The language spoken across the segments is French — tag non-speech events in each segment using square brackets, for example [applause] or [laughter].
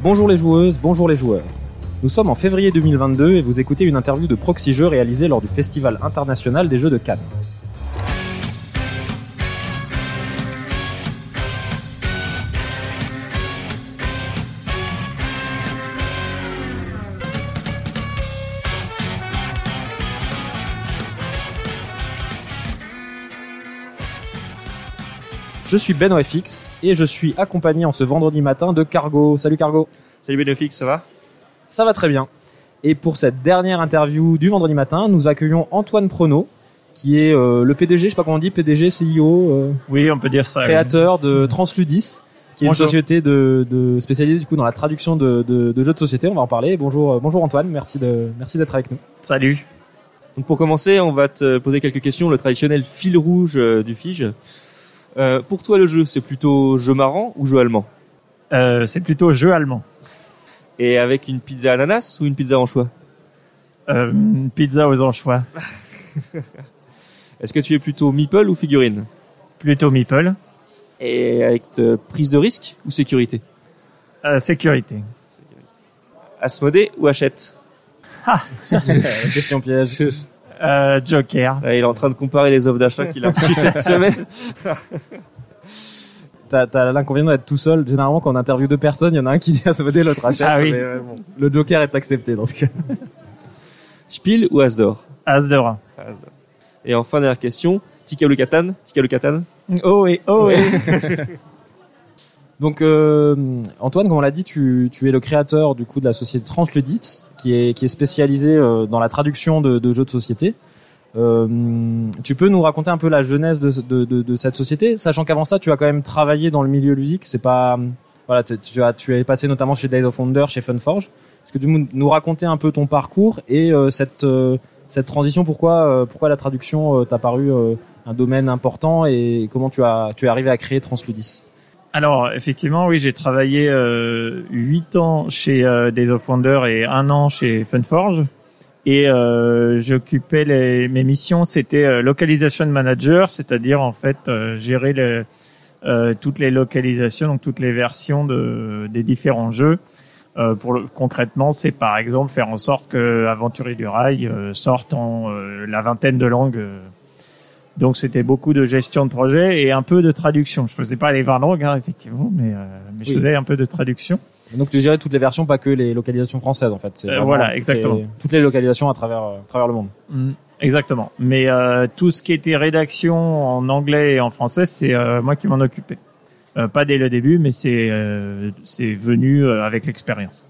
Bonjour les joueuses, bonjour les joueurs. Nous sommes en février 2022 et vous écoutez une interview de Proxy Jeux réalisée lors du Festival international des jeux de Cannes. Je suis Ben OFX et je suis accompagné en ce vendredi matin de Cargo. Salut Cargo. Salut Benofix, ça va? Ça va très bien. Et pour cette dernière interview du vendredi matin, nous accueillons Antoine Prono, qui est euh, le PDG, je sais pas comment on dit, PDG, CEO, euh, Oui, on peut dire ça. oui. créateur de Transludis, qui est Bonjour. une société de, de spécialisée du coup dans la traduction de, de, de jeux de société. On va en parler. Bonjour, euh, bonjour Antoine, merci de merci d'être avec nous. Salut. Donc pour commencer, on va te poser quelques questions, le traditionnel fil rouge du Fige. Euh, pour toi, le jeu, c'est plutôt jeu marrant ou jeu allemand Euh, c'est plutôt jeu allemand. Et avec une pizza ananas ou une pizza anchois Euh, une pizza aux anchois. [laughs] Est-ce que tu es plutôt meeple ou figurine Plutôt meeple. Et avec prise de risque ou sécurité Euh, sécurité. Asmodée ou Hachette [laughs] Question piège. Euh, Joker. Il est en train de comparer les offres d'achat qu'il a reçues cette [laughs] semaine. [laughs] T'as, t'as l'inconvénient d'être tout seul. Généralement, quand on interviewe deux personnes, il y en a un qui dit à se modèle, l'autre achète. Ah oui. mais, euh, bon, le Joker est accepté dans ce cas. [laughs] Spiel ou Asdor? As de rat. Et enfin, dernière question, Tika le Catan Tika le Catan Oh oui, oh oui. Donc euh, Antoine, comme on l'a dit, tu, tu es le créateur du coup de la société Transludit, qui est qui est spécialisée euh, dans la traduction de, de jeux de société. Euh, tu peux nous raconter un peu la genèse de, de, de, de cette société, sachant qu'avant ça, tu as quand même travaillé dans le milieu ludique. C'est pas voilà, tu as tu es passé notamment chez Days of Wonder, chez Funforge. Est-ce que tu peux nous raconter un peu ton parcours et euh, cette euh, cette transition? Pourquoi euh, pourquoi la traduction t'a paru un domaine important et comment tu as tu es arrivé à créer Transludis Alors, effectivement, oui, j'ai travaillé euh, 8 ans chez euh, Days of Wonder et un an chez Funforge. Et euh, j'occupais les, mes missions, c'était euh, localisation manager, c'est-à-dire en fait euh, gérer euh, toutes les localisations, donc toutes les versions de, des différents jeux. Pour le- concrètement, c'est par exemple faire en sorte que Aventurier du Rail sorte en la vingtaine de langues. Donc c'était beaucoup de gestion de projet et un peu de traduction. Je faisais pas les 20 langues, hein, effectivement, mais, euh, mais je Oui. faisais un peu de traduction. Donc tu gérais toutes les versions, pas que les localisations françaises en fait. Euh, voilà, toutes exactement. les- toutes les localisations à travers euh, à travers le monde. Mm, Exactement. Mais euh, tout ce qui était rédaction en anglais et en français, c'est euh, moi qui m'en occupais. Euh, pas dès le début, mais c'est euh, c'est venu avec l'expérience.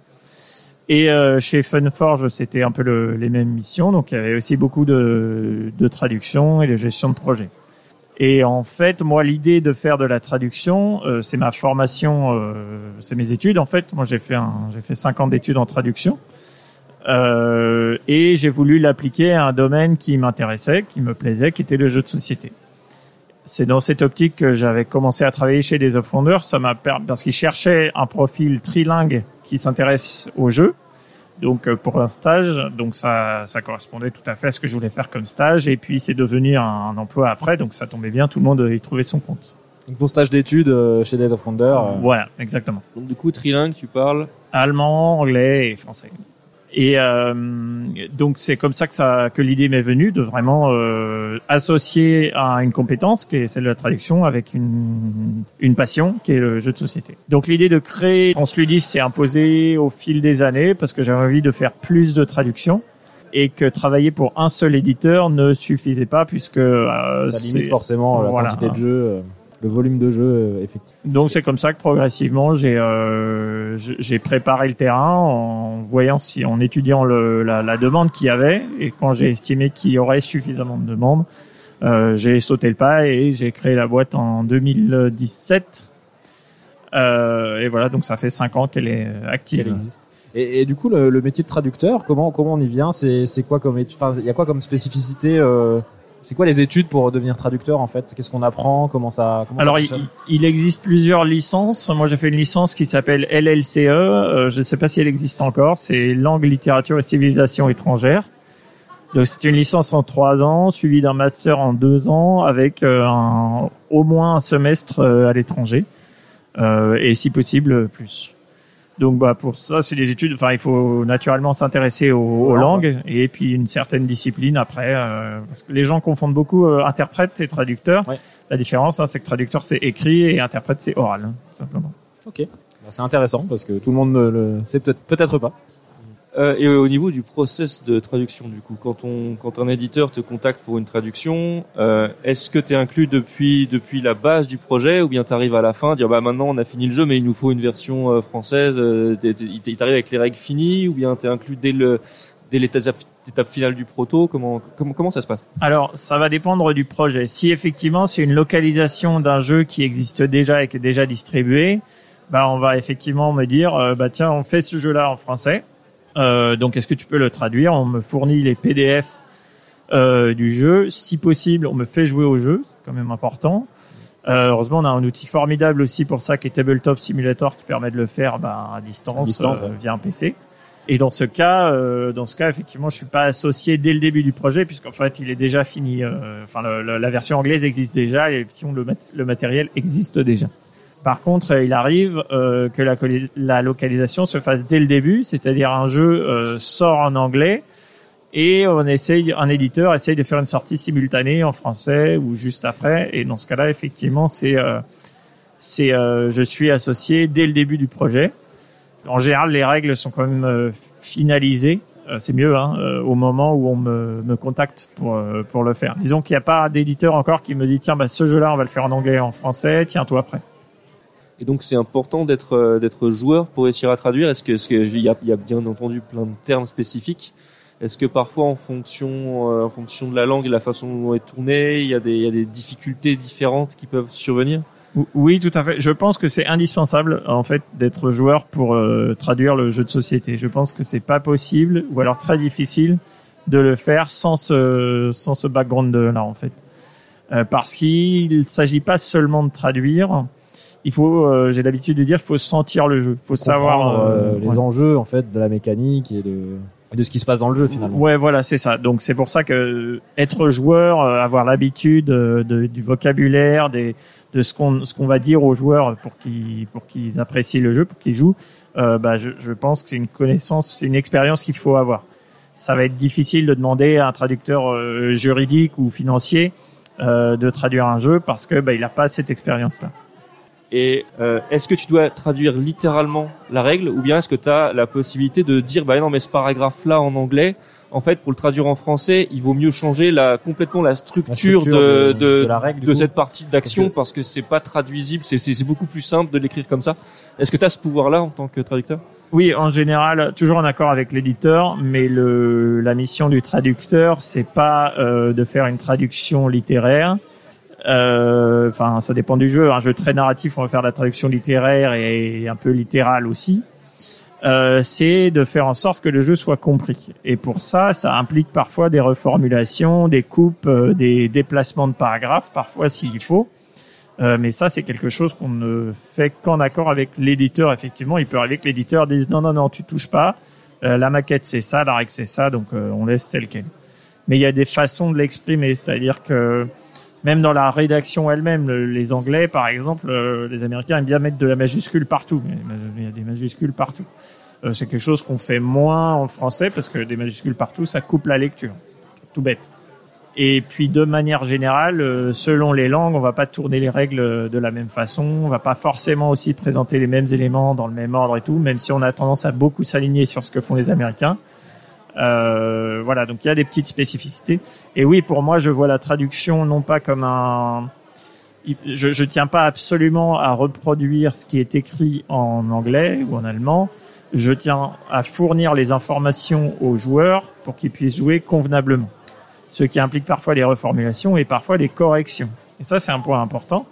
Et euh, chez Funforge, c'était un peu le- les mêmes missions, donc il y avait aussi beaucoup de, de traduction et de gestion de projet. Et en fait, moi, l'idée de faire de la traduction, euh, c'est ma formation, euh, c'est mes études. En fait, moi, j'ai fait un, j'ai fait cinq ans d'études en traduction. Euh, et j'ai voulu l'appliquer à un domaine qui m'intéressait, qui me plaisait, qui était le jeu de société. C'est dans cette optique que j'avais commencé à travailler chez des of Wonder. Ça m'a parce qu'ils cherchaient un profil trilingue qui s'intéresse au jeu. Donc euh, pour un stage, donc ça, ça correspondait tout à fait à ce que je voulais faire comme stage. Et puis c'est devenu un, un emploi après, donc ça tombait bien. Tout le monde y trouvait son compte. Donc ton stage d'études euh, chez Days of Wonder. euh, Voilà, exactement. Donc du coup, trilingue, tu parles allemand, anglais et français. Et euh, donc c'est comme ça que ça que l'idée m'est venue de vraiment euh, associer à une compétence qui est celle de la traduction avec une une passion qui est le jeu de société. Donc l'idée de créer Transludis s'est imposée au fil des années parce que j'avais envie de faire plus de traduction et que travailler pour un seul éditeur ne suffisait pas puisque euh, ça limite forcément euh, la voilà. quantité de jeux, euh, le volume de jeux euh, effectivement. Donc c'est comme ça que progressivement j'ai euh, j'ai préparé le terrain en voyant si en étudiant le, la, la demande qu'il y avait et quand j'ai estimé qu'il y aurait suffisamment de demandes, euh, j'ai sauté le pas et j'ai créé la boîte en 2017. Euh, et voilà donc ça fait cinq ans qu'elle est active. qu'elle existe. Et, et du coup, le, le métier de traducteur, comment comment on y vient? C'est c'est quoi comme Enfin, il y a quoi comme spécificité euh, C'est quoi les études pour devenir traducteur en fait? Qu'est-ce qu'on apprend? Comment ça comment Alors, ça il, il existe plusieurs licences. Moi, j'ai fait une licence qui s'appelle LLCE. Euh, je ne sais pas si elle existe encore. C'est langue, littérature et civilisation étrangère. Donc, c'est une licence en trois ans, suivie d'un master en deux ans, avec euh, un, au moins un semestre euh, à l'étranger, euh, et si possible plus. Donc bah pour ça c'est des études. Enfin il faut naturellement s'intéresser aux, aux langues, et puis une certaine discipline après. euh, parce que les gens confondent beaucoup euh, interprète et traducteur. Ouais. La différence hein, c'est que traducteur c'est écrit et interprète c'est oral hein, tout simplement. Ok. Bah, c'est intéressant parce que tout le monde ne le sait peut-être peut-être pas. Euh, et au niveau du process de traduction, du coup, quand on, quand un éditeur te contacte pour une traduction, euh, est-ce que tu es inclus depuis, depuis la base du projet ou bien tu arrives à la fin, dire bah maintenant on a fini le jeu mais il nous faut une version euh, française, euh, il t'arrive avec les règles finies ou bien tu es inclus dès le dès l'étape finale du proto? Comment, comment, comment ça se passe? Alors, ça va dépendre du projet. Si effectivement c'est une localisation d'un jeu qui existe déjà et qui est déjà distribué, bah on va effectivement me dire, bah tiens, on fait ce jeu-là en français. Euh, donc, est-ce que tu peux le traduire? On me fournit les PDF euh, du jeu. Si possible, on me fait jouer au jeu. C'est quand même important. Euh, heureusement, on a un outil formidable aussi pour ça, qui est Tabletop Simulator, qui permet de le faire bah, à distance, À distance, euh, ouais. via un PC. Et dans ce cas, euh, dans ce cas, effectivement, je suis pas associé dès le début du projet, puisqu'en fait, il est déjà fini. euh, Enfin, la version anglaise existe déjà, et le, mat- le matériel existe déjà. Par contre, euh, il arrive euh, que la, la localisation se fasse dès le début, c'est-à-dire un jeu euh, sort en anglais et on essaye, un éditeur essaye de faire une sortie simultanée en français ou juste après. Et dans ce cas-là, effectivement, c'est, euh, c'est, euh, je suis associé dès le début du projet. En général, les règles sont quand même euh, finalisées. C'est mieux hein, au moment où on me, me contacte pour pour le faire. Disons qu'il n'y a pas d'éditeur encore qui me dit tiens bah ce jeu-là on va le faire en anglais et en français. Tiens toi après. Et donc c'est important d'être euh, d'être joueur pour réussir à traduire. Est-ce que est-ce que il y a, y a bien entendu plein de termes spécifiques. Est-ce que parfois en fonction euh, en fonction de la langue et de la façon dont est tourné, il y a des il y a des difficultés différentes qui peuvent survenir? Ou- Oui, tout à fait. Je pense que c'est indispensable en fait d'être joueur pour euh, traduire le jeu de société. Je pense que c'est pas possible ou alors très difficile de le faire sans ce sans ce background là en fait. Euh, parce qu'il s'agit pas seulement de traduire. Il faut, euh, j'ai l'habitude de dire, qu'il faut sentir le jeu. Il faut savoir euh, euh, les ouais. enjeux en fait de la mécanique et de de ce qui se passe dans le jeu finalement. Ouais, voilà, c'est ça. Donc c'est pour ça que euh, être joueur, avoir l'habitude de, du vocabulaire, des, de ce qu'on ce qu'on va dire aux joueurs pour qu'ils pour qu'ils apprécient le jeu, pour qu'ils jouent, euh, bah je, je pense que c'est une connaissance, c'est une expérience qu'il faut avoir. Ça va être difficile de demander à un traducteur juridique ou financier euh, de traduire un jeu parce que bah, il n'a pas cette expérience-là. Et euh, est-ce que tu dois traduire littéralement la règle ou bien est-ce que tu as la possibilité de dire bah non mais ce paragraphe là en anglais en fait pour le traduire en français, il vaut mieux changer la complètement la structure, La structure de, de- de la règle, de cette partie d'action Parce que- parce que c'est pas traduisible, c'est c'est c'est beaucoup plus simple de l'écrire comme ça. Est-ce que tu as ce pouvoir là en tant que traducteur? Oui, en général, toujours en accord avec l'éditeur, mais le, la mission du traducteur, c'est pas euh, de faire une traduction littéraire. Euh, Enfin, ça dépend du jeu. Un jeu très narratif, on va faire de la traduction littéraire et un peu littérale aussi. Euh, c'est de faire en sorte que le jeu soit compris. Et pour ça, ça implique parfois des reformulations, des coupes, euh, des déplacements de paragraphes, parfois s'il faut. Euh, mais ça, c'est quelque chose qu'on ne fait qu'en accord avec l'éditeur. Effectivement, il peut arriver que l'éditeur dise non, non, non, tu touches pas. Euh, la maquette c'est ça, la règle c'est ça, donc on laisse tel quel. Mais il y a des façons de l'exprimer, c'est-à-dire que même dans la rédaction elle-même, le- les Anglais, par exemple, euh, les Américains aiment bien mettre de la majuscule partout. Il y a des majuscules partout. Euh, c'est quelque chose qu'on fait moins en français parce que des majuscules partout, ça coupe la lecture. Tout bête. Et puis de manière générale, euh, selon les langues, on va pas tourner les règles de la même façon. On va pas forcément aussi présenter les mêmes éléments dans le même ordre et tout, même si on a tendance à beaucoup s'aligner sur ce que font les Américains. Euh, voilà, donc il y a des petites spécificités. Et oui, pour moi, je vois la traduction non pas comme un. Je, je tiens pas absolument à reproduire ce qui est écrit en anglais ou en allemand. Je tiens à fournir les informations aux joueurs pour qu'ils puissent jouer convenablement ce qui implique parfois des reformulations et parfois des corrections. Et ça, c'est un point important.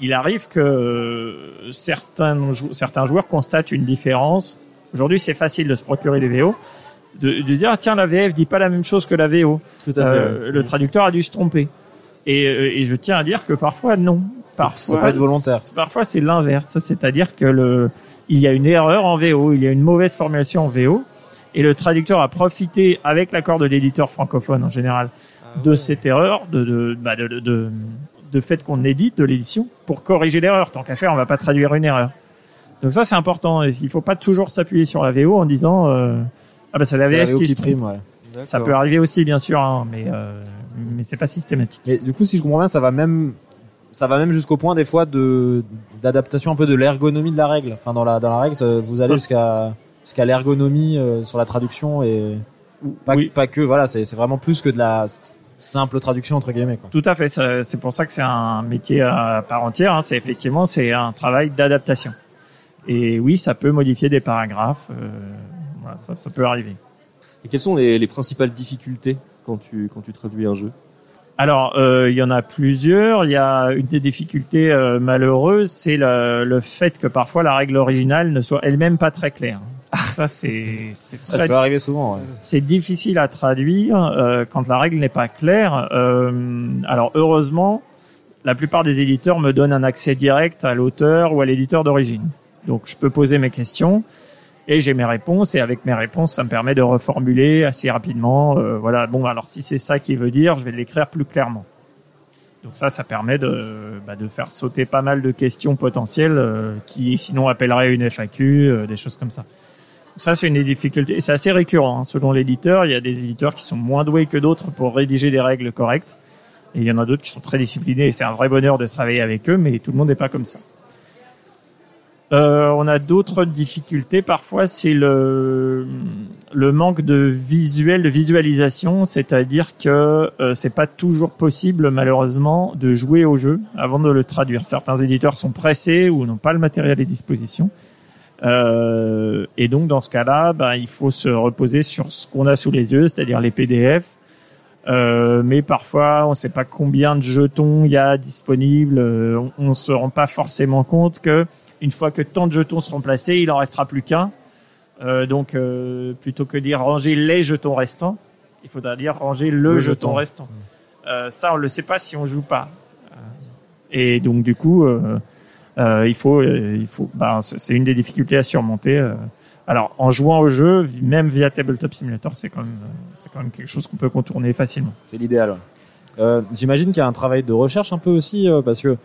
Il arrive que euh, certains, certains joueurs constatent une différence. Aujourd'hui, c'est facile de se procurer des VO, de, de dire, ah, tiens, la VF dit pas la même chose que la VO. Tout à fait. Euh, le traducteur a dû se tromper. Et, euh, et je tiens à dire que parfois, non. Parfois, ça peut être volontaire. Parfois, c'est l'inverse. C'est-à-dire que le, il y a une erreur en VO, il y a une mauvaise formulation en VO, et le traducteur a profité, avec l'accord de l'éditeur francophone en général, de cette erreur, de, de, bah, de, de, de, de fait qu'on édite de l'édition pour corriger l'erreur. Tant qu'à faire, on va pas traduire une erreur. Donc ça c'est important. Il faut pas toujours s'appuyer sur la VO en disant euh, ah bah c'est la VF VO qui, qui prime, ouais. Ça peut arriver aussi bien sûr, hein, mais euh, mais c'est pas systématique. Mais du coup, si je comprends bien, ça va même, ça va même jusqu'au point des fois de d'adaptation un peu de l'ergonomie de la règle. Enfin, dans la dans la règle, vous allez jusqu'à jusqu'à l'ergonomie euh, sur la traduction et pas, Oui. pas que. Voilà, c'est c'est vraiment plus que de la simple traduction entre guillemets. Quoi. Tout à fait. C'est pour ça que c'est un métier à part entière. hein. C'est effectivement c'est un travail d'adaptation. Et oui, ça peut modifier des paragraphes. euh, voilà, ça, ça peut arriver. Et quelles sont les, les principales difficultés quand tu quand tu traduis un jeu? Alors, euh, il y en a plusieurs. Il y a une des difficultés euh, malheureuses, c'est le, le fait que parfois la règle originale ne soit elle-même pas très claire. Ça, c'est Ça peut arriver souvent. Ouais. c'est difficile à traduire euh, quand la règle n'est pas claire. Euh, alors heureusement, la plupart des éditeurs me donnent un accès direct à l'auteur ou à l'éditeur d'origine. Donc je peux poser mes questions et j'ai mes réponses et avec mes réponses, ça me permet de reformuler assez rapidement. euh, voilà. Bon, alors si c'est ça qui veut dire, je vais l'écrire plus clairement. Donc ça, ça permet de, bah, de faire sauter pas mal de questions potentielles euh, qui sinon appelleraient une FAQ, euh, des choses comme ça. Ça, c'est une des difficultés. Et c'est assez récurrent. hein. Selon l'éditeur, il y a des éditeurs qui sont moins doués que d'autres pour rédiger des règles correctes. Et il y en a d'autres qui sont très disciplinés. Et c'est un vrai bonheur de travailler avec eux, mais tout le monde n'est pas comme ça. Euh, on a d'autres difficultés. Parfois, c'est le, le manque de visuel, de visualisation. C'est-à-dire que euh, c'est pas toujours possible, malheureusement, de jouer au jeu avant de le traduire. Certains éditeurs sont pressés ou n'ont pas le matériel à disposition. Euh, et donc dans ce cas-là, ben, il faut se reposer sur ce qu'on a sous les yeux, c'est-à-dire les PDF. Euh, mais parfois, on ne sait pas combien de jetons il y a disponibles. Euh, on, on se rend pas forcément compte que une fois que tant de jetons seront placés, il en restera plus qu'un. Euh, donc, euh, plutôt que dire ranger les jetons restants, il faudra dire ranger le, Le jeton, jeton. restant. Euh, ça, on le sait pas si on joue pas. Et donc, du coup, euh, euh, il faut, euh, il faut, bah, c'est une des difficultés à surmonter. euh. Alors, en jouant au jeu, même via Tabletop Simulator, c'est quand même, c'est quand même quelque chose qu'on peut contourner facilement. C'est l'idéal. Euh, J'imagine qu'il y a un travail de recherche un peu aussi euh, parce que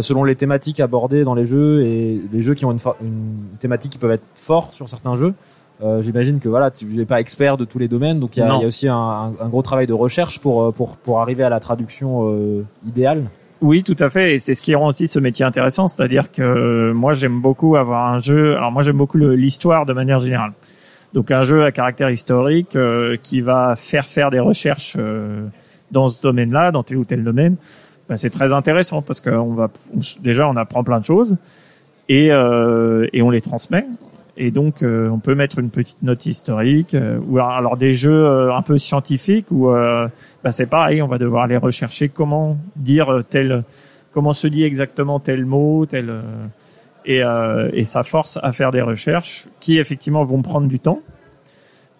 selon les thématiques abordées dans les jeux et les jeux qui ont une, une thématique qui peuvent être forts sur certains jeux, euh, j'imagine que voilà, tu n'es pas expert de tous les domaines, donc il y a, y aussi un, un- un gros travail de recherche pour euh, pour pour arriver à la traduction euh, idéale. Oui, tout à fait. Et c'est ce qui rend aussi ce métier intéressant. C'est-à-dire que euh, moi, j'aime beaucoup avoir un jeu. Alors moi, j'aime beaucoup l'histoire de manière générale. Donc un jeu à caractère historique euh, qui va faire faire des recherches euh, dans ce domaine-là, dans tel ou tel domaine. Ben, c'est très intéressant parce qu'on va déjà on apprend plein de choses et euh, et on les transmet. Et donc euh, on peut mettre une petite note historique euh, ou alors, alors des jeux euh, un peu scientifiques où euh, bah, c'est pareil, on va devoir aller rechercher comment dire tel, comment se dit exactement tel mot, tel, et, et ça force à faire des recherches qui effectivement vont prendre du temps.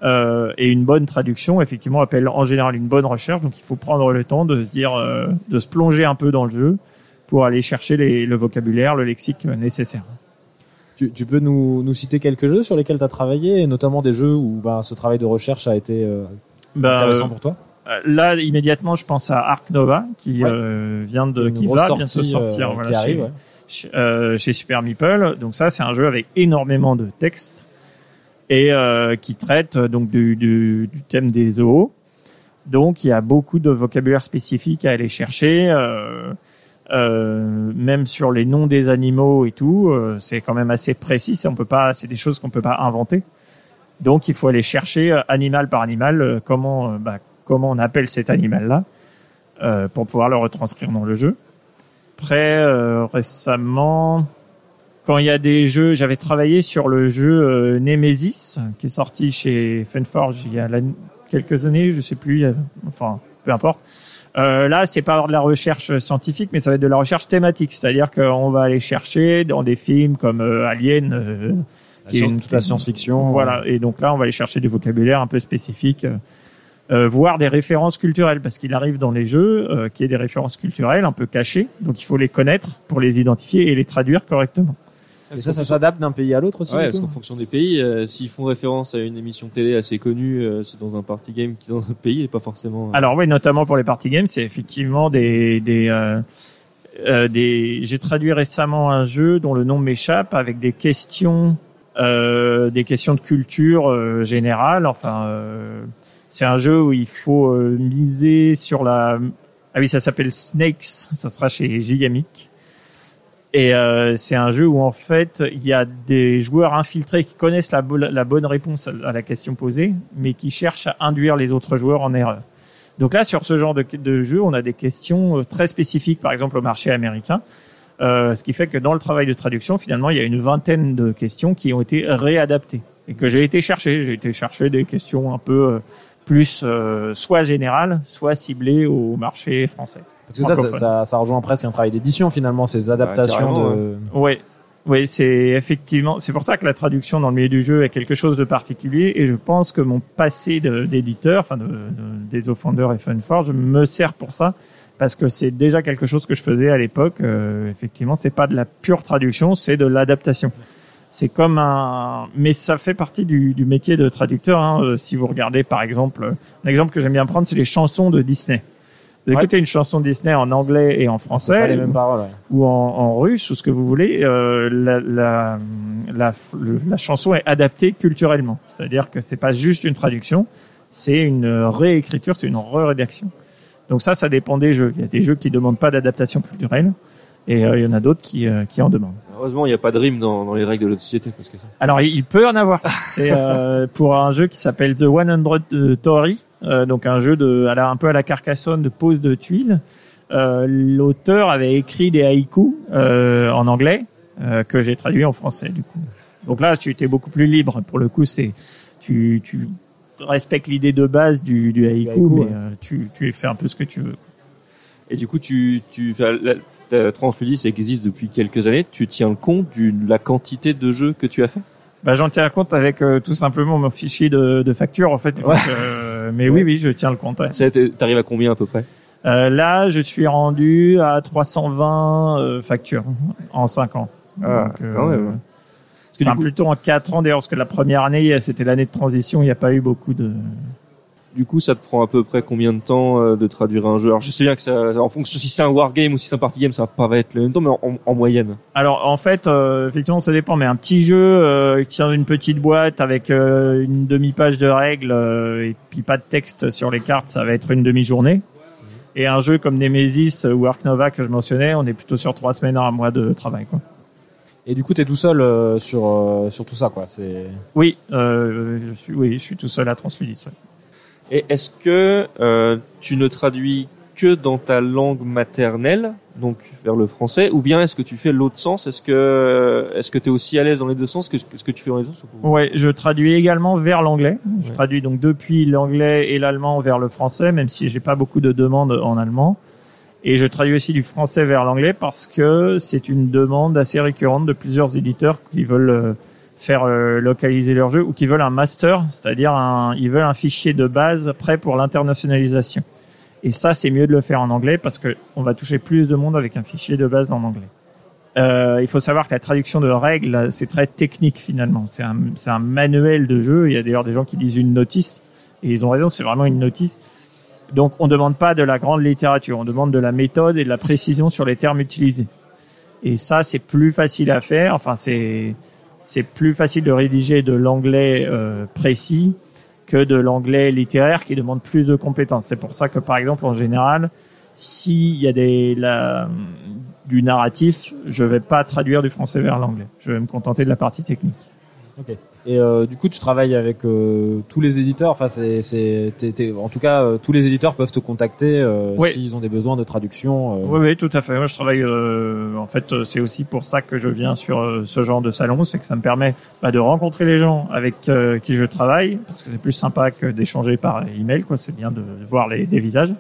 Euh, et une bonne traduction, effectivement, appelle en général une bonne recherche. Donc, il faut prendre le temps de se dire, euh, de se plonger un peu dans le jeu pour aller chercher les, le vocabulaire, le lexique euh, nécessaire. Tu, tu peux nous, nous citer quelques jeux sur lesquels tu as travaillé, et notamment des jeux où bah, ce travail de recherche a été euh, Ben, intéressant euh, pour toi? là, immédiatement, je pense à Ark Nova qui Ouais. euh, vient de, qui va sortie, euh, sortir. qui voilà, arrive, chez- ouais. chez, euh, chez Super Meeple. Donc ça, c'est un jeu avec énormément de textes et euh, qui traite euh, donc du, du, du thème des zoos. Donc il y a beaucoup de vocabulaire spécifique à aller chercher, euh, euh, même sur les noms des animaux et tout. euh, c'est quand même assez précis. On peut pas, c'est des choses qu'on peut pas inventer. Donc il faut aller chercher euh, animal par animal comment bah, comment on appelle cet animal là pour pouvoir le retranscrire dans le jeu. Après, récemment, quand il y a des jeux, j'avais travaillé sur le jeu euh, Nemesis, qui est sorti chez Funforge il y a quelques années, je sais plus, enfin, peu importe. Euh, là, c'est pas de la recherche scientifique, mais ça va être de la recherche thématique, c'est-à-dire qu'on va aller chercher dans des films comme euh, Alien, euh, qui est une- toute la science-fiction. voilà, et donc là, on va aller chercher du vocabulaire un peu spécifique, euh, voire des références culturelles, parce qu'il arrive dans les jeux euh, qu'il y ait des références culturelles un peu cachées, donc il faut les connaître pour les identifier et les traduire correctement. Et ça, ça s'adapte d'un pays à l'autre aussi. Ouais, parce qu'en fonction des pays, euh, s'ils font référence à une émission de télé assez connue, euh, c'est dans un party game qui est dans un pays et pas forcément. euh, Alors oui, notamment pour les party games, c'est effectivement des des euh, euh, des. J'ai traduit récemment un jeu dont le nom m'échappe avec des questions, euh, des questions de culture euh, générale. Enfin, euh, c'est un jeu où il faut euh, miser sur la. Ah oui, ça s'appelle Snakes. Ça sera chez Gigamic. Et euh, c'est un jeu où en fait il y a des joueurs infiltrés qui connaissent la, bo- la bonne réponse à- la question posée, mais qui cherchent à induire les autres joueurs en erreur. Donc là, sur ce genre de, jeu, on a des questions euh, très spécifiques, par exemple au marché américain, euh, ce qui fait que dans le travail de traduction, finalement, il y a une vingtaine de questions qui ont été réadaptées et que j'ai été chercher. J'ai été chercher des questions un peu euh, plus soit générales, soit ciblées au marché français. Parce que ça, ça, ça, ça rejoint presque un travail d'édition finalement, ces adaptations carrément, de. Oui, oui, c'est effectivement, c'est pour ça que la traduction dans le milieu du jeu est quelque chose de particulier et je pense que mon passé d'éditeur, enfin de, de, des Offender et Funforge me sert pour ça parce que c'est déjà quelque chose que je faisais à l'époque. Euh, effectivement, c'est pas de la pure traduction, c'est de l'adaptation. C'est comme un, mais ça fait partie du, du métier de traducteur. Hein. Euh, Si vous regardez, par exemple, un exemple que j'aime bien prendre, c'est les chansons de Disney. Vous Ouais. écoutez une chanson Disney en anglais et en français, pas les mêmes paroles. ouais. ou en, en russe ou ce que vous voulez, euh, la, la, la, le- la chanson est adaptée culturellement. C'est-à-dire que c'est pas juste une traduction, c'est une réécriture, c'est une re-rédaction. Donc ça, ça dépend des jeux. Il y a des jeux qui demandent pas d'adaptation culturelle et euh, il y en a d'autres qui, euh, qui en demandent. Heureusement, il n'y a pas de rime dans, dans les règles de la société. Parce que ça... Alors il il peut en avoir. C'est euh, pour un jeu qui s'appelle The 100 Tory, euh, donc un jeu de, à la- un peu à la Carcassonne de pose de tuiles. Euh, L'auteur avait écrit des haïkus euh, en anglais euh, que j'ai traduit en français du coup. Donc là, tu étais beaucoup plus libre. Pour le coup, c'est tu, tu respectes l'idée de base du, du haïku, haïku, mais ouais. euh, tu, tu fais un peu ce que tu veux. Et du coup, tu, tu, enfin, la, ta Transfludis existe depuis quelques années. Tu tiens compte du- de la quantité de jeux que tu as fait? Bah, j'en tiens compte avec euh, tout simplement mon fichier de, de facture en fait. Donc, Ouais. euh, mais oui, oui, je tiens le compte. ouais. T'arrives à combien à peu près? Euh, là, je suis rendu à 320 euh, factures en 5 ans. Ah, quand même. Parce que enfin, coup, plutôt en 4 ans d'ailleurs, parce que la première année, c'était l'année de transition, il n'y a pas eu beaucoup de... du coup, ça te prend à peu près combien de temps euh, de traduire un jeu? Alors, je sais bien que ça, en fonction si c'est un wargame ou si c'est un party game, ça va pas être le même temps, mais en, en moyenne. Alors en fait, euh, effectivement, ça dépend, mais un petit jeu euh, qui est dans une petite boîte avec euh, une demi-page de règles euh, et puis pas de texte sur les cartes, ça va être une demi-journée. Et un jeu comme Nemesis ou Ark Nova que je mentionnais, on est plutôt sur trois semaines à un mois de travail. Quoi. Et du coup, t'es tout seul euh, sur euh, sur tout ça, quoi. C'est Oui, euh, je suis, oui, je suis tout seul à Transfudis. ouais. Et est-ce que euh, tu ne traduis que dans ta langue maternelle, donc vers le français, ou bien est-ce que tu fais l'autre sens? Est-ce que est-ce que tu es aussi à l'aise dans les deux sens? Que ce que tu fais dans les deux sens ou- Ouais, je traduis également vers l'anglais. Je Ouais. traduis donc depuis l'anglais et l'allemand vers le français, même si j'ai pas beaucoup de demandes en allemand. Et je traduis aussi du français vers l'anglais parce que c'est une demande assez récurrente de plusieurs éditeurs qui veulent euh, faire euh, localiser leur jeu ou qui veulent un master, c'est-à-dire un, ils veulent un fichier de base prêt pour l'internationalisation. Et ça, c'est mieux de le faire en anglais parce que on va toucher plus de monde avec un fichier de base en anglais. Euh, il faut savoir que la traduction de règles, c'est très technique finalement. C'est un, c'est un manuel de jeu. Il y a d'ailleurs des gens qui disent une notice, et ils ont raison, c'est vraiment une notice. Donc on ne demande pas de la grande littérature, on demande de la méthode et de la précision sur les termes utilisés. Et ça, c'est plus facile à faire. Enfin, c'est c'est plus facile de rédiger de l'anglais euh, précis que de l'anglais littéraire qui demande plus de compétences. C'est pour ça que, par exemple, en général, s'il y a des, la, du narratif, je vais pas traduire du français vers l'anglais. Je vais me contenter de la partie technique. ok. Et euh, du coup, tu travailles avec euh, tous les éditeurs. Enfin, c'est c'est t'es- t'es- en tout cas, euh, tous les éditeurs peuvent te contacter euh, Oui. s'ils ont des besoins de traduction. euh. Oui, oui, tout à fait. Moi, je travaille. euh, en fait, c'est aussi pour ça que je viens sur ce genre de salon, c'est que ça me permet bah, de rencontrer les gens avec qui je travaille, parce que c'est plus sympa que d'échanger par email. Quoi, c'est bien de voir les, des visages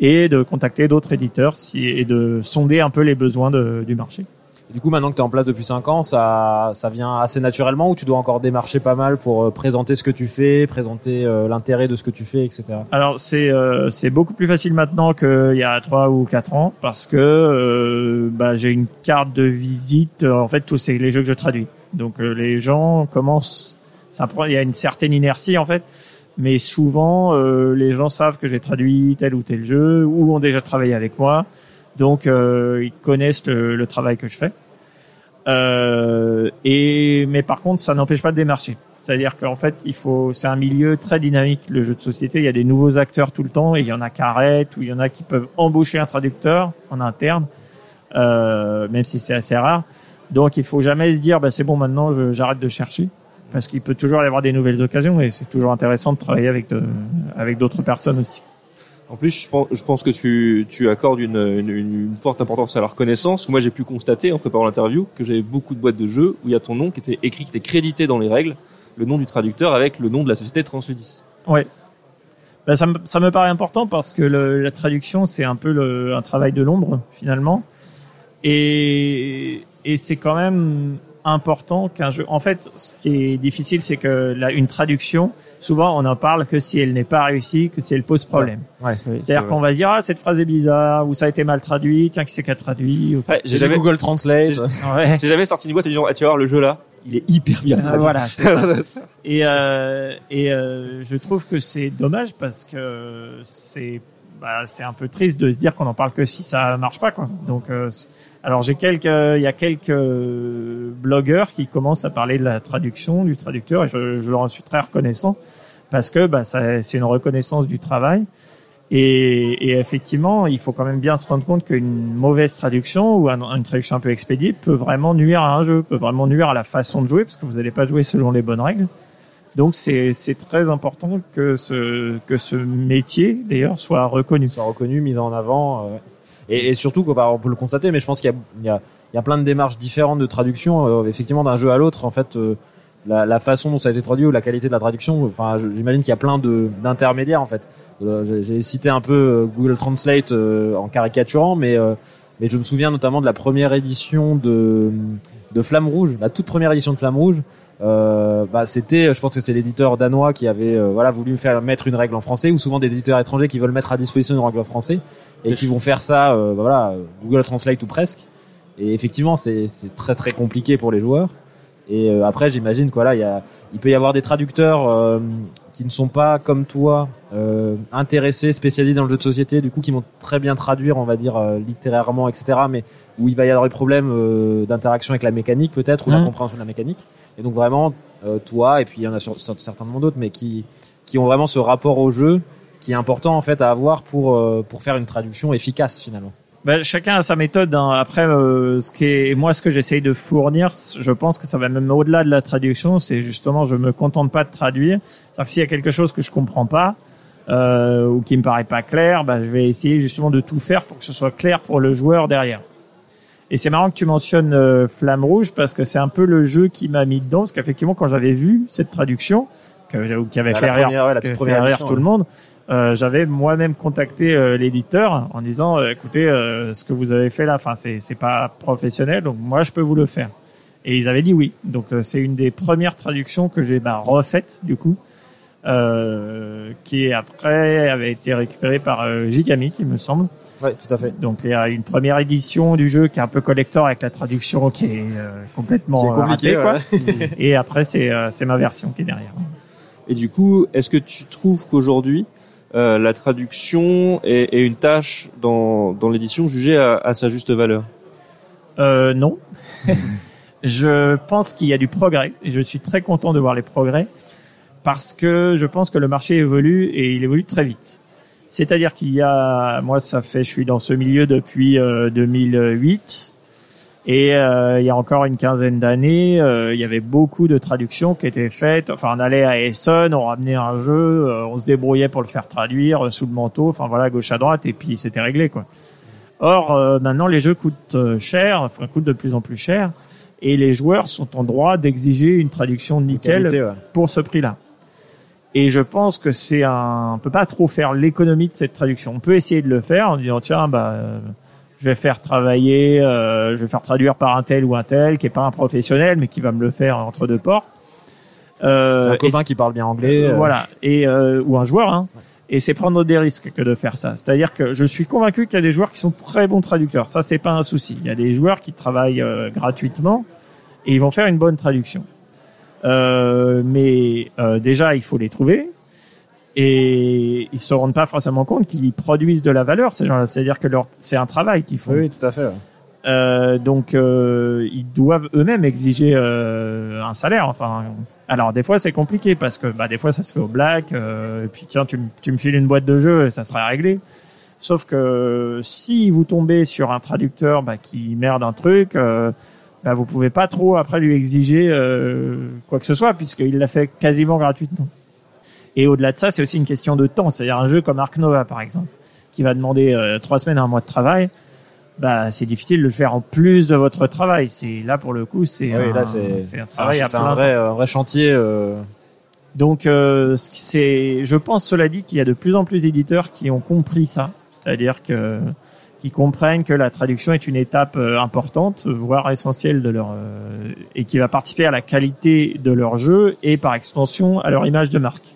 et de contacter d'autres éditeurs si, et de sonder un peu les besoins de- du marché. Du coup, maintenant que tu es en place depuis 5 ans, ça, ça vient assez naturellement ou tu dois encore démarcher pas mal pour euh, présenter ce que tu fais, présenter euh, l'intérêt de ce que tu fais, etc. Alors c'est euh, c'est beaucoup plus facile maintenant qu'il y a trois ou quatre ans parce que euh, bah, j'ai une carte de visite. En fait, tous c'est les jeux que je traduis. Donc euh, les gens commencent. Ça prend. Il y a une certaine inertie en fait, mais souvent les gens savent que j'ai traduit tel ou tel jeu ou ont déjà travaillé avec moi. Donc euh, ils connaissent le, le, travail que je fais. Euh, et mais par contre, ça n'empêche pas de démarcher. C'est-à-dire qu'en fait, il faut, c'est un milieu très dynamique, le jeu de société. Il y a des nouveaux acteurs tout le temps, et il y en a qui arrêtent, ou il y en a qui peuvent embaucher un traducteur en interne, euh, même si c'est assez rare. Donc, il faut jamais se dire, bah, c'est bon, maintenant, j'arrête de chercher, parce qu'il peut toujours y avoir des nouvelles occasions, et c'est toujours intéressant de travailler avec de, avec d'autres personnes aussi. En plus, je pense, que tu, accordes une, forte importance à la reconnaissance. Moi, j'ai pu constater en préparant l'interview que j'avais beaucoup de boîtes de jeux où il y a ton nom qui était écrit, qui était crédité dans les règles le nom du traducteur avec le nom de la société Transludis. Ouais. Ben, ça, me, paraît important parce que la traduction, c'est un peu le, un travail de l'ombre, finalement. Et, c'est quand même important qu'un jeu. En fait, ce qui est difficile, c'est que une traduction, souvent, on n'en parle que si elle n'est pas réussie, que si elle pose problème. Ouais, C'est-à-dire qu'on va se dire ah cette phrase est bizarre ou ça a été mal traduit, tiens qui c'est qui a traduit. Ou... Ouais, j'ai jamais Google Translate. J'ai [laughs] ouais. jamais sorti une boîte et disant ah, tu vas voir le jeu là, il est hyper bien traduit. voilà. Ça. [laughs] et euh, et euh, je trouve que c'est dommage parce que c'est bah, c'est un peu triste de se dire qu'on en parle que si ça marche pas quoi. Donc euh, alors j'ai quelques il y a quelques blogueurs qui commencent à parler de la traduction du traducteur et je, je leur suis très reconnaissant parce que bah, c'est une reconnaissance du travail. Et, et, effectivement, il faut quand même bien se rendre compte qu'une mauvaise traduction ou une traduction un peu expédiée peut vraiment nuire à un jeu, peut vraiment nuire à la façon de jouer parce que vous n'allez pas jouer selon les bonnes règles. Donc c'est très important que ce que ce métier d'ailleurs soit reconnu, soit reconnu, mis en avant, euh, et, et, surtout on peut le constater, mais je pense qu'il y, y, y a, plein de démarches différentes de traduction, euh, effectivement d'un jeu à l'autre. En fait, euh, la, la, façon dont ça a été traduit ou la qualité de la traduction. Enfin, j'imagine qu'il y a plein d'intermédiaires en fait. Euh, j'ai cité un peu euh, Google Translate euh, en caricaturant, mais mais je me souviens notamment de la première édition de de Flamme Rouge, la toute première édition de Flamme Rouge. Euh, bah, c'était, je pense que c'est l'éditeur danois qui avait voilà voulu faire mettre une règle en français, ou souvent des éditeurs étrangers qui veulent mettre à disposition une règle en français et qui vont faire ça, bah, voilà, Google Translate ou presque. Et effectivement, c'est très très compliqué pour les joueurs. Et euh, après, j'imagine quoi là, il y a, il peut y avoir des traducteurs euh, qui ne sont pas comme toi euh, intéressés, spécialisés dans le jeu de société, du coup, qui vont très bien traduire, on va dire euh, littérairement, etc. Mais où il va y avoir des problèmes euh, d'interaction avec la mécanique peut-être ou la mmh. compréhension de la mécanique. Et donc vraiment, toi et puis il y en a sur, certainement d'autres, mais qui qui ont vraiment ce rapport au jeu qui est important en fait à avoir pour pour faire une traduction efficace finalement. Ben, chacun a sa méthode. Hein. Après, euh, ce qui est moi, ce que j'essaye de fournir, je pense que ça va même au-delà de la traduction. C'est justement, je me contente pas de traduire. C'est-à-dire que s'il y a quelque chose que je comprends pas euh, ou qui me paraît pas clair, ben, je vais essayer justement de tout faire pour que ce soit clair pour le joueur derrière. Et c'est marrant que tu mentionnes euh, Flamme Rouge parce que c'est un peu le jeu qui m'a mis dedans. Parce qu'effectivement, quand j'avais vu cette traduction, que, qui avait bah, fait rire, ouais, fait rire tout le monde, euh, j'avais moi-même contacté euh, l'éditeur en disant euh, écoutez ce que vous avez fait là enfin c'est c'est pas professionnel donc moi je peux vous le faire et ils avaient dit oui donc c'est une des premières traductions que j'ai bah, refaite du coup qui après avait été récupérée par Gigamic il me semble Ouais, tout à fait. Donc il y a une première édition du jeu qui est un peu collector avec la traduction qui est complètement qui est compliqué, quoi. [laughs] Et après c'est c'est ma version qui est derrière. Et du coup, est-ce que tu trouves qu'aujourd'hui euh, la traduction est, une tâche dans, l'édition jugée à, sa juste valeur euh, Non. [laughs] je pense qu'il y a du progrès et je suis très content de voir les progrès parce que je pense que le marché évolue et il évolue très vite. C'est-à-dire qu'il y a, moi ça fait, je suis dans ce milieu depuis euh, 2008 et euh, il y a encore une quinzaine d'années, euh, il y avait beaucoup de traductions qui étaient faites. Enfin, on allait à Essen, on ramenait un jeu, euh, on se débrouillait pour le faire traduire euh, sous le manteau. Enfin voilà, gauche à droite, et puis c'était réglé quoi. Or maintenant, les jeux coûtent cher, enfin coûtent de plus en plus cher, et les joueurs sont en droit d'exiger une traduction nickel qualité, ouais. pour ce prix-là. Et je pense que c'est un, on peut pas trop faire l'économie de cette traduction. On peut essayer de le faire en disant tiens bah je vais faire travailler, euh, je vais faire traduire par un tel ou un tel qui est pas un professionnel mais qui va me le faire entre deux portes. Euh, un copain qui parle bien anglais. Euh, voilà, et euh, ou un joueur. Hein. Et c'est prendre des risques que de faire ça. C'est-à-dire que je suis convaincu qu'il y a des joueurs qui sont très bons traducteurs. Ça, c'est pas un souci. Il y a des joueurs qui travaillent euh, gratuitement et ils vont faire une bonne traduction. mais déjà, il faut les trouver. Et ils se rendent pas forcément compte qu'ils produisent de la valeur ces gens-là. C'est-à-dire que leur c'est un travail qu'ils font. Oui, tout à fait. Euh, donc euh, ils doivent eux-mêmes exiger euh, un salaire. Enfin, alors des fois c'est compliqué parce que bah des fois ça se fait au black. Euh, et puis tiens, tu, me- tu me files une boîte de jeu, et ça sera réglé. Sauf que si vous tombez sur un traducteur bah, qui merde un truc, euh, bah, vous pouvez pas trop après lui exiger euh, quoi que ce soit puisqu'il l'a fait quasiment gratuitement. Et au-delà de ça, c'est aussi une question de temps. C'est-à-dire un jeu comme Ark Nova par exemple, qui va demander euh, trois semaines un mois de travail bah c'est difficile de le faire en plus de votre travail. C'est là pour le coup, c'est Oui, un, c'est un travail un, à c'est un plein vrai, un vrai chantier. euh. Donc euh, c'est, je pense cela dit qu'il y a de plus en plus d'éditeurs qui ont compris ça, c'est-à-dire que qui comprennent que la traduction est une étape euh, importante, voire essentielle de leur euh, et qui va participer à la qualité de leur jeu et par extension à leur image de marque.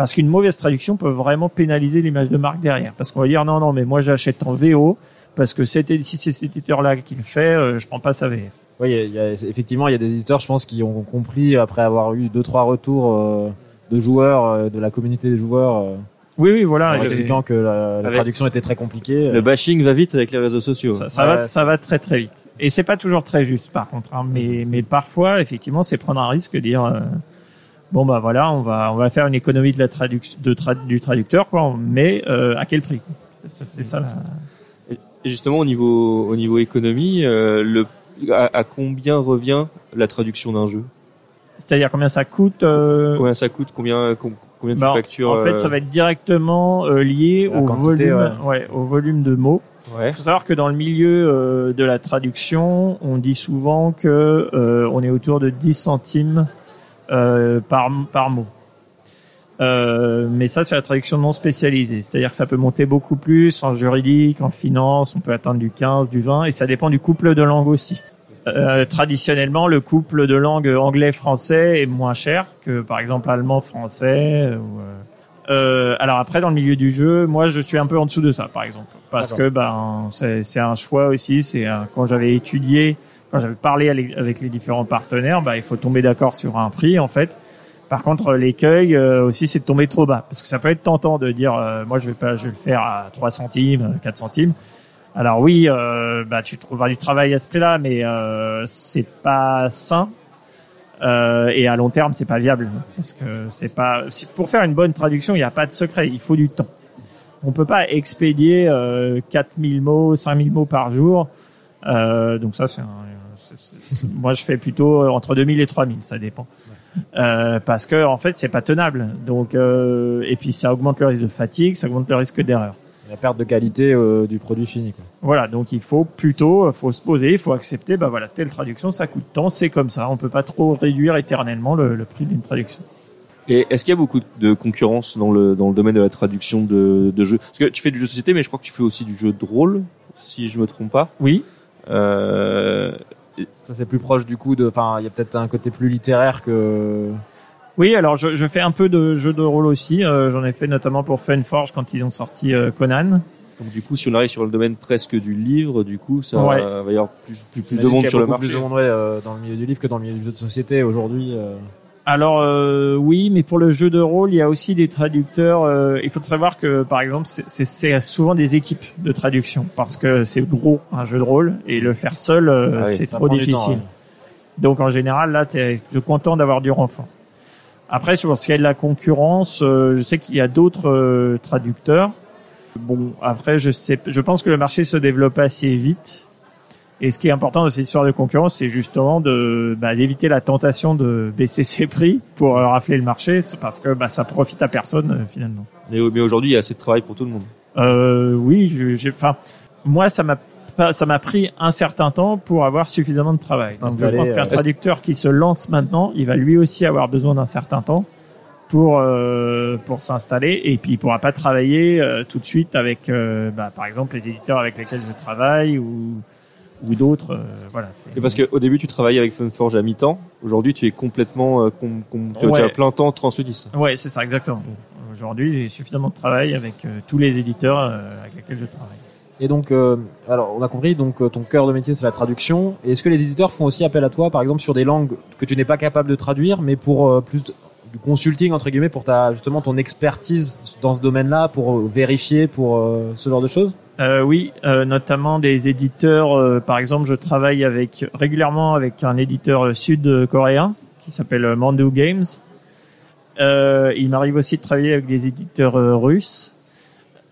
Parce qu'une mauvaise traduction peut vraiment pénaliser l'image de marque derrière. Parce qu'on va dire non non mais moi j'achète en VO parce que si c'est cet éditeur-là qui le fait, euh, je prends pas sa VF. Oui, il y a- effectivement, il y a des éditeurs, je pense, qui ont compris après avoir eu deux trois retours euh, de joueurs, euh, de la communauté des joueurs, euh, Oui oui voilà. en expliquant que la, traduction était très compliquée. Le bashing va vite avec les réseaux sociaux. Ça, ça Ouais, va, ça va très très vite. Et c'est pas toujours très juste par contre. hein. mais mais parfois effectivement c'est prendre un risque de dire euh, bon bah voilà on va on va faire une économie de la traduction de trad- du traducteur quoi. Mais euh, à quel prix. C'est ça. la- Et justement, au niveau, au niveau économie, euh, le, à, à combien revient la traduction d'un jeu? C'est-à-dire combien ça coûte. euh, Combien ça coûte Combien, com- combien tu bah, factures en fait euh, ça va être directement euh, lié La au quantité, volume ouais, au volume de mots. Ouais. Il faut savoir que dans le milieu euh, de la traduction, on dit souvent que euh, on est autour de 10 centimes euh, par, par mot. Euh, mais ça, c'est la traduction non spécialisée. C'est-à-dire que ça peut monter beaucoup plus en juridique, en finance, on peut atteindre du 15, du 20, et ça dépend du couple de langues aussi. Euh, traditionnellement, le couple de langues anglais-français est moins cher que, par exemple, allemand-français. Euh, euh, alors après, dans le milieu du jeu, moi, je suis un peu en dessous de ça, par exemple, parce que ben c'est un choix aussi. C'est quand j'avais étudié, quand j'avais parlé avec- les différents partenaires, bah, il faut tomber d'accord sur un prix, en fait. Par contre, l'écueil euh, aussi, c'est de tomber trop bas, parce que ça peut être tentant de dire, euh, moi, je vais pas, je vais le faire à 3 centimes, 4 centimes. Alors oui, euh, bah, tu trouveras du travail à ce prix-là, mais euh, c'est pas sain. Euh, et à long terme, c'est pas viable parce que c'est pas. Pour faire une bonne traduction, il n'y a pas de secret. Il faut du temps. On peut pas expédier euh, 4000 mots, 5000 mots par jour. Euh, donc ça, c'est un- moi je fais plutôt entre 2000 et 3000, ça dépend. Euh, parce que en fait, c'est pas tenable. Donc euh, et puis ça augmente le risque de fatigue, ça augmente le risque d'erreur. La perte de qualité euh, du produit fini. Quoi. Voilà, donc il faut plutôt, euh, faut se poser, il faut accepter, bah voilà, telle traduction, ça coûte tant, c'est comme ça. On peut pas trop réduire éternellement le, le prix d'une traduction. Et est-ce qu'il y a beaucoup de concurrence dans le, dans le domaine de la traduction de, de jeux? Parce que tu fais du jeu de société, mais je crois que tu fais aussi du jeu de rôle, si je me trompe pas. Oui, Euh, Ça c'est plus proche du coup de. Enfin, il y a peut-être un côté plus littéraire que. oui. Alors je, je fais un peu de jeux de rôle aussi. euh, J'en ai fait notamment pour Funforge quand ils ont sorti euh, Conan. donc du coup, si on arrive sur le domaine presque du livre, du coup, ça Ouais. va y avoir plus, plus, plus de monde qu'il y a sur le beaucoup marché. plus de monde ouais, euh, dans le milieu du livre que dans le milieu du jeu de société aujourd'hui. Alors euh, oui, mais pour le jeu de rôle, il y a aussi des traducteurs. euh, il faut savoir que par exemple, c'est- souvent des équipes de traduction parce que c'est gros un jeu de rôle et le faire seul, euh, Ah oui, c'est trop temps, difficile. ouais. Donc en général, là, tu es content d'avoir du renfort. Après, sur ce qui est de la concurrence, euh, je sais qu'il y a d'autres traducteurs. Bon, après, je sais, je pense que le marché se développe assez vite. Et ce qui est important dans cette histoire de concurrence, c'est justement de bah, d'éviter la tentation de baisser ses prix pour euh, rafler le marché, parce que bah, ça profite à personne euh, finalement. Mais, mais aujourd'hui, il y a assez de travail pour tout le monde. Euh, oui, je- j'ai, enfin, moi, ça m'a ça m'a pris un certain temps pour avoir suffisamment de travail. Donc, je pense qu'un euh, traducteur qui se lance maintenant, il va lui aussi avoir besoin d'un certain temps pour euh, pour s'installer et puis il pourra pas travailler euh, tout de suite avec, euh, bah, par exemple, les éditeurs avec lesquels je travaille ou ou d'autres. euh, voilà. Et parce qu'au début, tu travaillais avec Funforge à mi-temps. Aujourd'hui, tu es complètement, euh, com- com- tu, tu Ouais. as plein temps translutis. Ouais, c'est ça exactement. Aujourd'hui, j'ai suffisamment de travail avec euh, tous les éditeurs euh, avec lesquels je travaille. Et donc, euh, alors on a compris, donc ton cœur de métier c'est la traduction. Est-ce que les éditeurs font aussi appel à toi, par exemple, sur des langues que tu n'es pas capable de traduire, mais pour euh, plus de- du consulting entre guillemets pour ta justement ton expertise dans ce domaine-là pour vérifier pour euh, ce genre de choses? Euh, Oui, euh, notamment des éditeurs. euh, par exemple, je travaille avec régulièrement avec un éditeur sud-coréen qui s'appelle Mandu Games. Euh, il m'arrive aussi de travailler avec des éditeurs euh, russes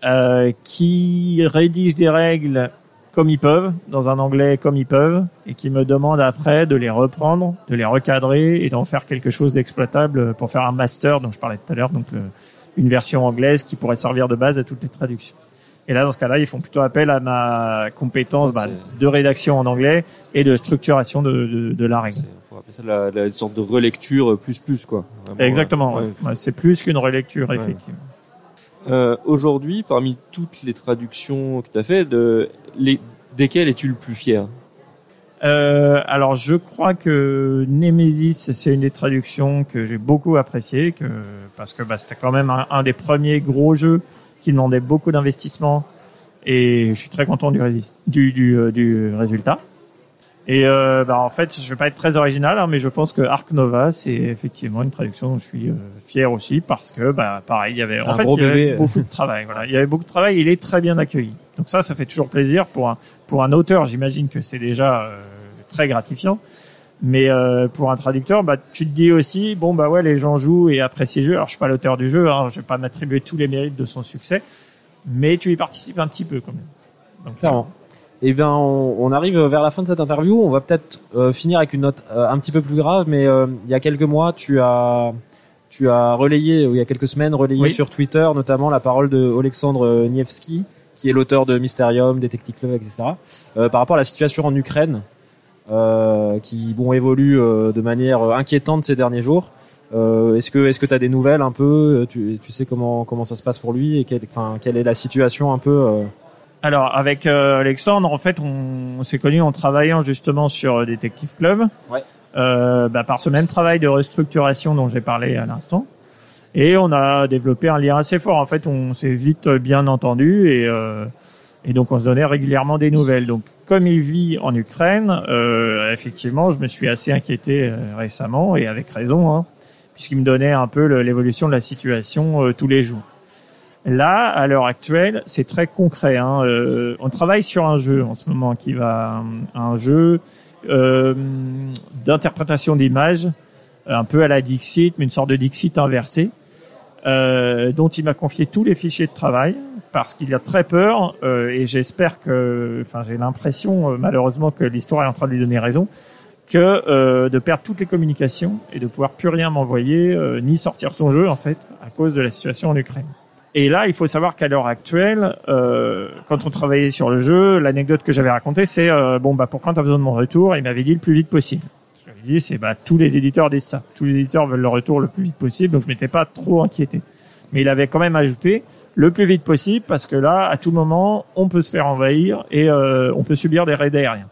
euh, qui rédigent des règles comme ils peuvent, dans un anglais comme ils peuvent, et qui me demandent après de les reprendre, de les recadrer et d'en faire quelque chose d'exploitable pour faire un master dont je parlais tout à l'heure, donc une version anglaise qui pourrait servir de base à toutes les traductions. Et là, dans ce cas-là, ils font plutôt appel à ma compétence bah, de rédaction en anglais et de structuration de, de, de la règle. C'est- On pourrait appeler ça la, la- une sorte de relecture plus plus quoi. Vraiment, Exactement. ouais. ouais. Ouais, c'est plus qu'une relecture, effectivement. Euh, Aujourd'hui, parmi toutes les traductions que tu as fait, de, les, desquelles es-tu le plus fier? Euh, alors, je crois que Nemesis, c'est une des traductions que j'ai beaucoup appréciées, que, parce que bah, c'était quand même un, un des premiers gros jeux qui demandait beaucoup d'investissement, et je suis très content du, du, du, euh, du résultat. Et euh, bah, en fait, je vais pas être très original, hein, mais je pense que Ark Nova, c'est effectivement une traduction dont je suis euh, fier aussi, parce que, bah, pareil, il y avait, en fait, gros il y avait bébé. beaucoup de travail. Voilà, il y avait beaucoup de travail. Il est très bien accueilli. Donc ça, ça fait toujours plaisir pour un pour un auteur. J'imagine que c'est déjà euh, très gratifiant. Mais euh, pour un traducteur, bah, tu te dis aussi, bon bah ouais, les gens jouent et apprécient le jeu. Alors je suis pas l'auteur du jeu, hein, je vais pas m'attribuer tous les mérites de son succès, mais tu y participes un petit peu quand même. Donc, Clairement. Eh bien, on, on arrive vers la fin de cette interview. On va peut-être euh, finir avec une note euh, un petit peu plus grave, mais euh, il y a quelques mois, tu as tu as relayé, ou il y a quelques semaines, relayé Oui. sur Twitter, notamment la parole de Alexandre Nievski, qui est l'auteur de Mysterium, Detective Club, etc. euh, par rapport à la situation en Ukraine, qui bon évolue euh, de manière euh, inquiétante ces derniers jours. Euh, est-ce que est-ce que tu as des nouvelles un peu? Tu, tu sais comment comment ça se passe pour lui et quelle, enfin, quelle est la situation un peu euh, Alors avec euh, Alexandre, en fait, on, on s'est connus en travaillant justement sur euh, Detective Club, Ouais. euh, bah, par ce même travail de restructuration dont j'ai parlé à l'instant. Et on a développé un lien assez fort. En fait, on s'est vite bien entendu et, euh, et donc on se donnait régulièrement des nouvelles. Donc, comme il vit en Ukraine, euh, effectivement, je me suis assez inquiété euh, récemment et avec raison, hein, puisqu'il me donnait un peu l'évolution de la situation euh, tous les jours. Là, à l'heure actuelle, c'est très concret. Hein. Euh, on travaille sur un jeu en ce moment qui va un jeu euh, d'interprétation d'images, un peu à la Dixit, mais une sorte de Dixit inversé, euh, dont il m'a confié tous les fichiers de travail parce qu'il a très peur euh, et j'espère que, enfin, j'ai l'impression euh, malheureusement que l'histoire est en train de lui donner raison que euh, de perdre toutes les communications et de pouvoir plus rien m'envoyer euh, ni sortir son jeu en fait à cause de la situation en Ukraine. Et là, il faut savoir qu'à l'heure actuelle, euh, quand on travaillait sur le jeu, l'anecdote que j'avais racontée, c'est euh, bon bah pour quand t'as besoin de mon retour? Il m'avait dit le plus vite possible. Je lui avais dit c'est bah tous les éditeurs disent ça, tous les éditeurs veulent le retour le plus vite possible, donc je m'étais pas trop inquiété. Mais il avait quand même ajouté le plus vite possible parce que là, à tout moment, on peut se faire envahir et euh, on peut subir des raids aériens.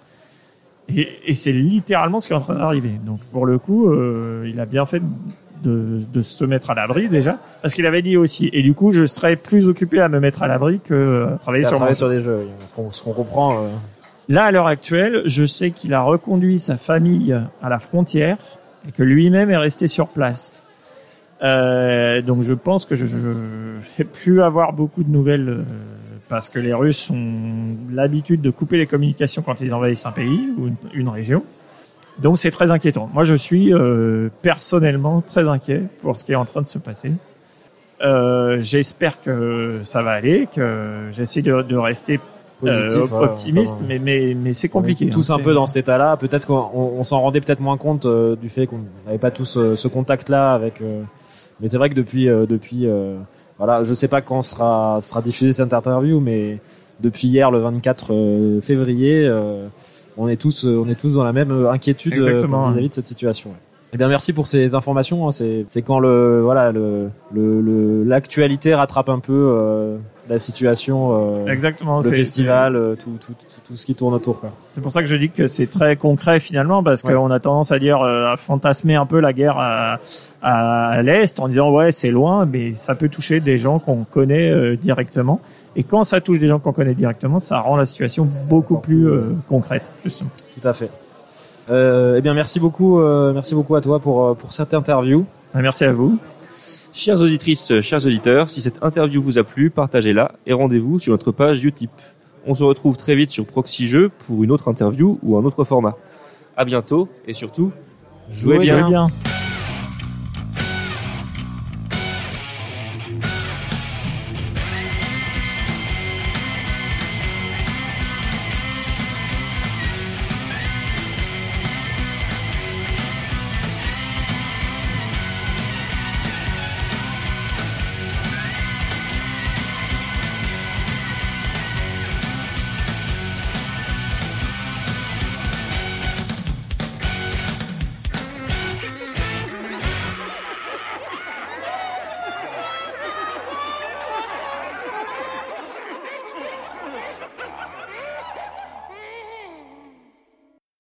Et, et c'est littéralement ce qui est en train d'arriver. Donc pour le coup, euh, il a bien fait de, de se mettre à l'abri déjà, parce qu'il avait dit aussi. Et du coup, je serais plus occupé à me mettre à l'abri que euh, à travailler sur mon travaillé sur des jeux ce qu'on comprend euh, Là, à l'heure actuelle, je sais qu'il a reconduit sa famille à la frontière et que lui-même est resté sur place. Euh, donc, je pense que je ne vais plus avoir beaucoup de nouvelles euh, parce que les Russes ont l'habitude de couper les communications quand ils envahissent un pays ou une, une région. Donc, c'est très inquiétant. Moi, je suis euh, personnellement très inquiet pour ce qui est en train de se passer. Euh, J'espère que ça va aller, que j'essaie de, de rester euh, optimiste, mais mais mais c'est compliqué. On est tous hein, un peu dans cet état-là. Peut-être qu'on on, on s'en rendait peut-être moins compte euh, du fait qu'on n'avait pas tous euh, ce contact-là avec. Mais c'est vrai que depuis, euh, depuis, euh, voilà, je sais pas quand sera sera diffusée cette interview, mais depuis hier, le 24 euh, février, euh, on est tous, euh, on est tous dans la même inquiétude vis-à-vis de cette situation. ouais. Eh bien, merci pour ces informations. hein. C'est, quand le, voilà, le, le, le- l'actualité rattrape un peu euh, la situation, euh, Exactement. le festival, euh, tout, tout, tout, tout ce qui tourne autour. C'est pour ça que je dis que c'est très concret finalement, parce Ouais. qu'on a tendance à dire euh, à fantasmer un peu la guerre à, à l'est en disant ouais c'est loin, mais ça peut toucher des gens qu'on connaît euh, directement. Et quand ça touche des gens qu'on connaît directement, ça rend la situation beaucoup plus euh, concrète. Justement. Tout à fait. Euh, eh bien, merci beaucoup, euh, merci beaucoup à toi pour pour cette interview. Merci à vous. Chères auditrices, chers auditeurs, si cette interview vous a plu, partagez-la et rendez-vous sur notre page Utip. On se retrouve très vite sur Proxy Jeux pour une autre interview ou un autre format. À bientôt et surtout, jouez, Jouez bien. bien. bien.